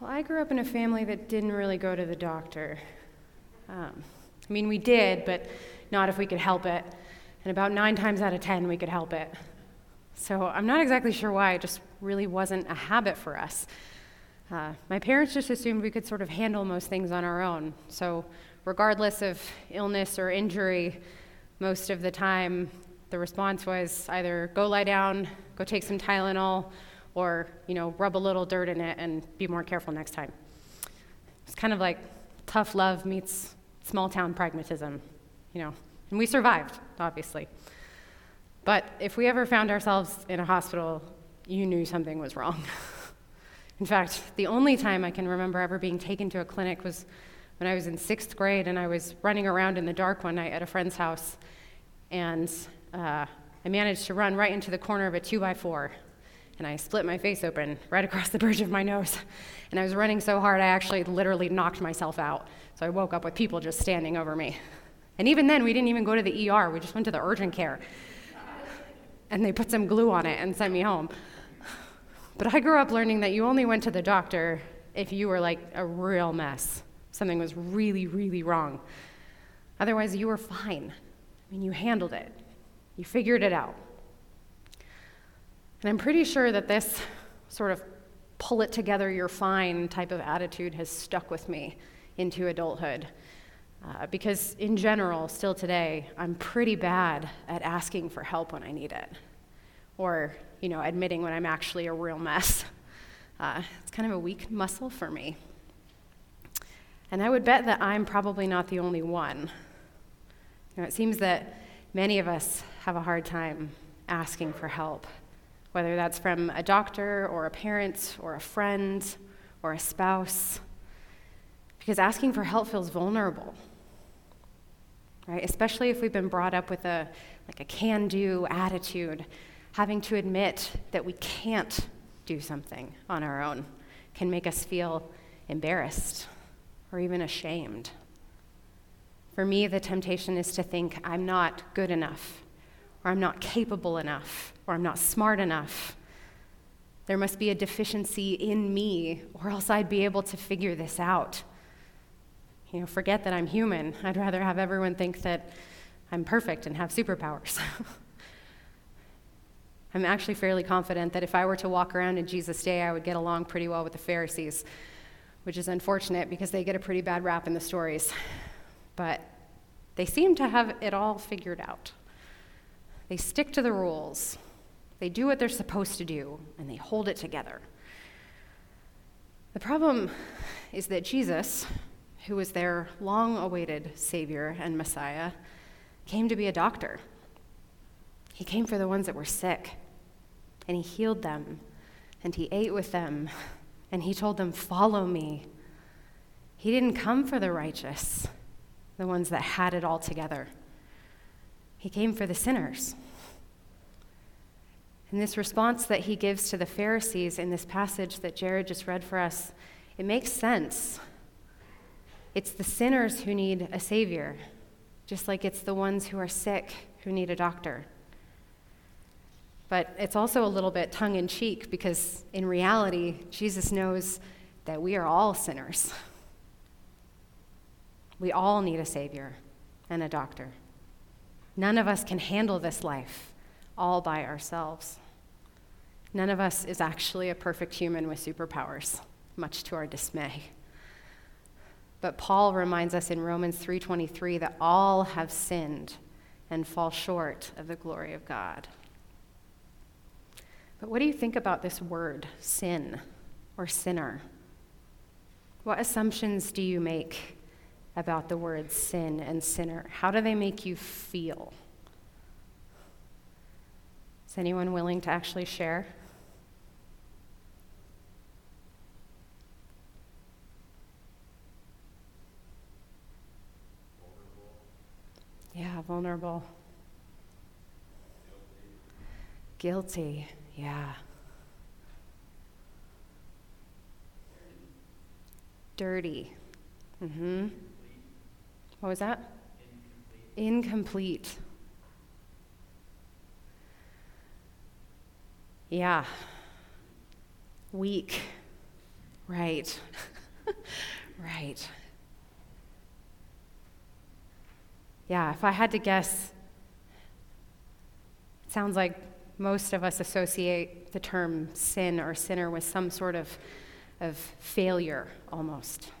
Well, I grew up in a family that didn't really go to the doctor. Um, I mean, we did, but not if we could help it. And about nine times out of ten, we could help it. So I'm not exactly sure why. It just really wasn't a habit for us. Uh, my parents just assumed we could sort of handle most things on our own. So, regardless of illness or injury, most of the time the response was either go lie down, go take some Tylenol, or you know, rub a little dirt in it and be more careful next time. It's kind of like tough love meets small town pragmatism, you know. And we survived, obviously. But if we ever found ourselves in a hospital, you knew something was wrong. in fact, the only time I can remember ever being taken to a clinic was when I was in sixth grade and I was running around in the dark one night at a friend's house. And uh, I managed to run right into the corner of a two by four. And I split my face open right across the bridge of my nose. And I was running so hard, I actually literally knocked myself out. So I woke up with people just standing over me. And even then, we didn't even go to the ER, we just went to the urgent care. And they put some glue on it and sent me home. But I grew up learning that you only went to the doctor if you were like a real mess. Something was really, really wrong. Otherwise, you were fine. I mean, you handled it, you figured it out. And I'm pretty sure that this sort of pull it together, you're fine type of attitude has stuck with me into adulthood. Uh, because in general, still today, I'm pretty bad at asking for help when I need it, or you know, admitting when I'm actually a real mess. Uh, it's kind of a weak muscle for me. And I would bet that I'm probably not the only one. You know, it seems that many of us have a hard time asking for help, whether that's from a doctor or a parent or a friend or a spouse, because asking for help feels vulnerable. Right? Especially if we've been brought up with a like a can-do attitude, having to admit that we can't do something on our own can make us feel embarrassed or even ashamed. For me, the temptation is to think I'm not good enough, or I'm not capable enough, or I'm not smart enough. There must be a deficiency in me, or else I'd be able to figure this out. You know, forget that I'm human. I'd rather have everyone think that I'm perfect and have superpowers. I'm actually fairly confident that if I were to walk around in Jesus' day, I would get along pretty well with the Pharisees which is unfortunate because they get a pretty bad rap in the stories. But they seem to have it all figured out. They stick to the rules, they do what they're supposed to do, and they hold it together. The problem is that Jesus, who was their long awaited Savior and Messiah, came to be a doctor. He came for the ones that were sick, and he healed them, and he ate with them, and he told them, Follow me. He didn't come for the righteous, the ones that had it all together. He came for the sinners. And this response that he gives to the Pharisees in this passage that Jared just read for us, it makes sense. It's the sinners who need a savior, just like it's the ones who are sick who need a doctor. But it's also a little bit tongue in cheek because in reality, Jesus knows that we are all sinners. We all need a Savior and a doctor. None of us can handle this life all by ourselves. None of us is actually a perfect human with superpowers, much to our dismay. But Paul reminds us in Romans 3:23 that all have sinned and fall short of the glory of God. But what do you think about this word, sin or sinner? What assumptions do you make about the words sin and sinner? How do they make you feel? Is anyone willing to actually share? Yeah, vulnerable. Guilty. Guilty. Yeah. Dirty. Mm-hmm. What was that? Incomplete. Incomplete. Yeah. Weak Right. right. Yeah, if I had to guess, it sounds like most of us associate the term sin or sinner with some sort of, of failure almost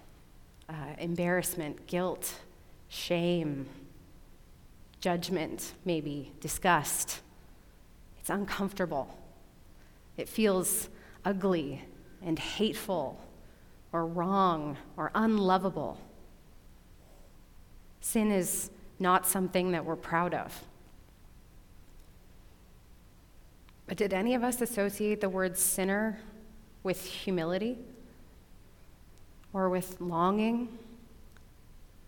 uh, embarrassment, guilt, shame, judgment, maybe disgust. It's uncomfortable. It feels ugly and hateful or wrong or unlovable. Sin is not something that we're proud of. But did any of us associate the word sinner with humility? Or with longing?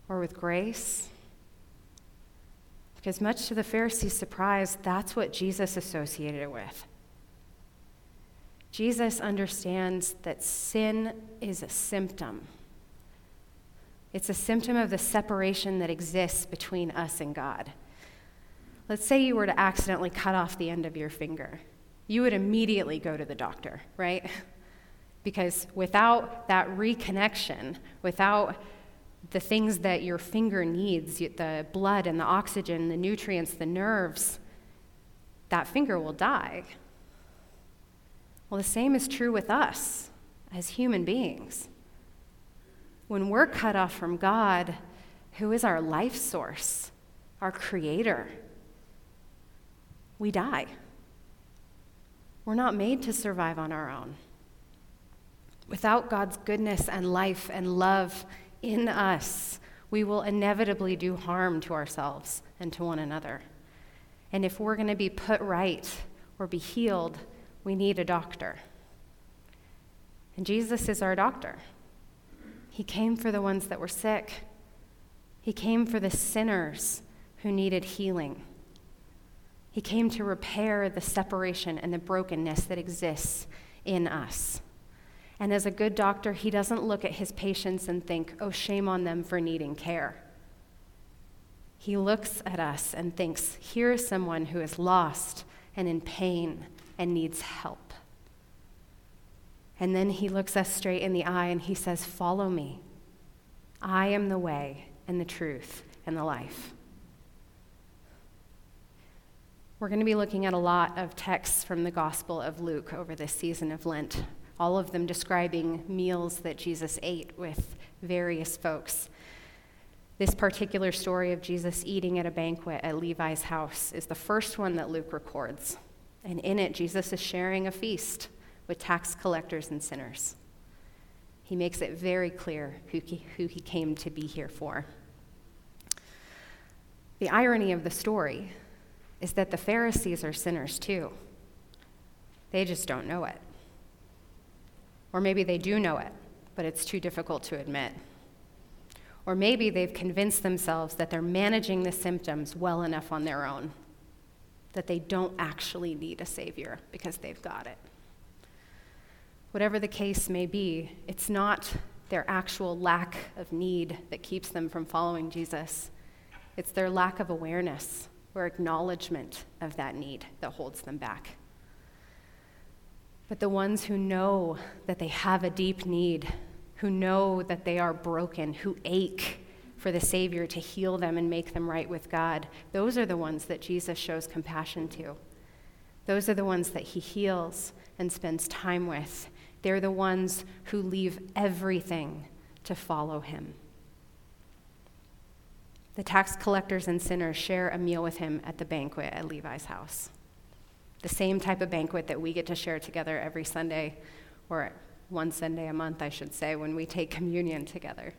Or with grace? Because, much to the Pharisees' surprise, that's what Jesus associated it with. Jesus understands that sin is a symptom. It's a symptom of the separation that exists between us and God. Let's say you were to accidentally cut off the end of your finger. You would immediately go to the doctor, right? Because without that reconnection, without the things that your finger needs the blood and the oxygen, the nutrients, the nerves that finger will die. Well, the same is true with us as human beings. When we're cut off from God, who is our life source, our creator, we die. We're not made to survive on our own. Without God's goodness and life and love in us, we will inevitably do harm to ourselves and to one another. And if we're going to be put right or be healed, we need a doctor. And Jesus is our doctor. He came for the ones that were sick, He came for the sinners who needed healing. He came to repair the separation and the brokenness that exists in us. And as a good doctor, he doesn't look at his patients and think, oh, shame on them for needing care. He looks at us and thinks, here is someone who is lost and in pain and needs help. And then he looks us straight in the eye and he says, Follow me. I am the way and the truth and the life. We're going to be looking at a lot of texts from the Gospel of Luke over this season of Lent, all of them describing meals that Jesus ate with various folks. This particular story of Jesus eating at a banquet at Levi's house is the first one that Luke records. And in it, Jesus is sharing a feast with tax collectors and sinners. He makes it very clear who he, who he came to be here for. The irony of the story is that the Pharisees are sinners too. They just don't know it. Or maybe they do know it, but it's too difficult to admit. Or maybe they've convinced themselves that they're managing the symptoms well enough on their own that they don't actually need a Savior because they've got it. Whatever the case may be, it's not their actual lack of need that keeps them from following Jesus, it's their lack of awareness or acknowledgement of that need that holds them back. But the ones who know that they have a deep need, who know that they are broken, who ache for the Savior to heal them and make them right with God, those are the ones that Jesus shows compassion to. Those are the ones that he heals and spends time with. They're the ones who leave everything to follow him. The tax collectors and sinners share a meal with him at the banquet at Levi's house. The same type of banquet that we get to share together every Sunday, or one Sunday a month, I should say, when we take communion together.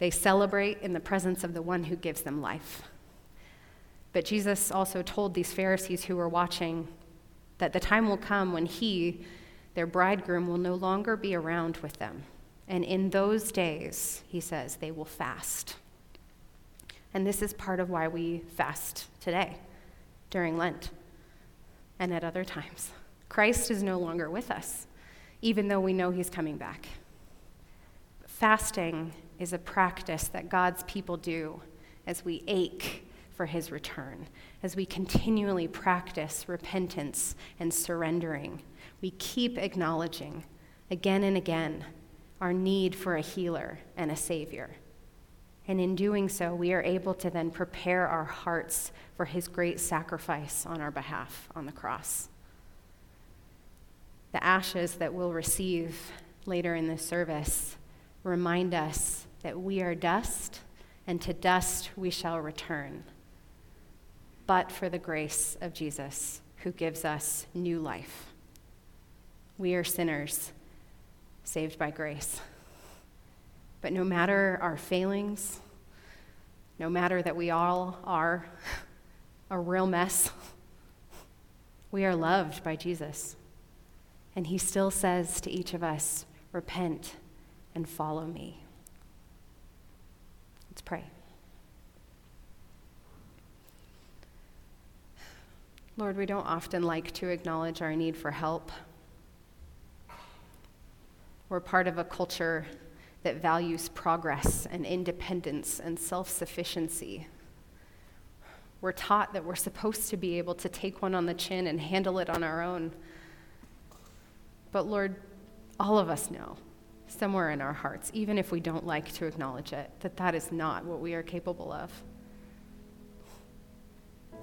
They celebrate in the presence of the one who gives them life. But Jesus also told these Pharisees who were watching that the time will come when he, their bridegroom, will no longer be around with them. And in those days, he says, they will fast. And this is part of why we fast today during Lent and at other times. Christ is no longer with us, even though we know he's coming back. Fasting is a practice that God's people do as we ache for his return, as we continually practice repentance and surrendering. We keep acknowledging again and again our need for a healer and a savior. And in doing so, we are able to then prepare our hearts for his great sacrifice on our behalf on the cross. The ashes that we'll receive later in this service remind us that we are dust, and to dust we shall return, but for the grace of Jesus, who gives us new life. We are sinners, saved by grace. But no matter our failings, no matter that we all are a real mess, we are loved by Jesus. And he still says to each of us, Repent and follow me. Let's pray. Lord, we don't often like to acknowledge our need for help. We're part of a culture that values progress and independence and self sufficiency. We're taught that we're supposed to be able to take one on the chin and handle it on our own. But Lord, all of us know somewhere in our hearts, even if we don't like to acknowledge it, that that is not what we are capable of.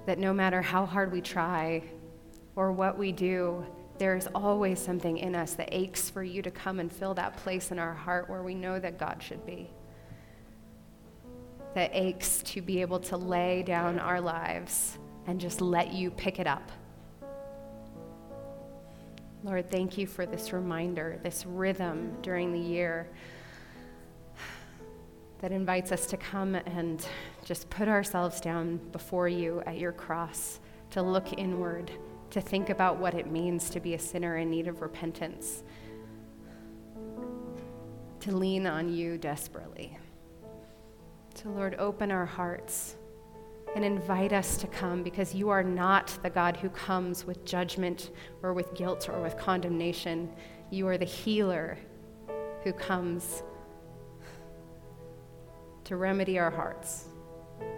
That no matter how hard we try or what we do, there is always something in us that aches for you to come and fill that place in our heart where we know that God should be. That aches to be able to lay down our lives and just let you pick it up. Lord, thank you for this reminder, this rhythm during the year that invites us to come and just put ourselves down before you at your cross, to look inward to think about what it means to be a sinner in need of repentance, to lean on you desperately. So, Lord, open our hearts and invite us to come because you are not the God who comes with judgment or with guilt or with condemnation. You are the healer who comes to remedy our hearts,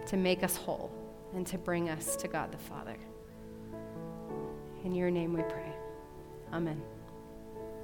to make us whole, and to bring us to God the Father. In your name we pray. Amen.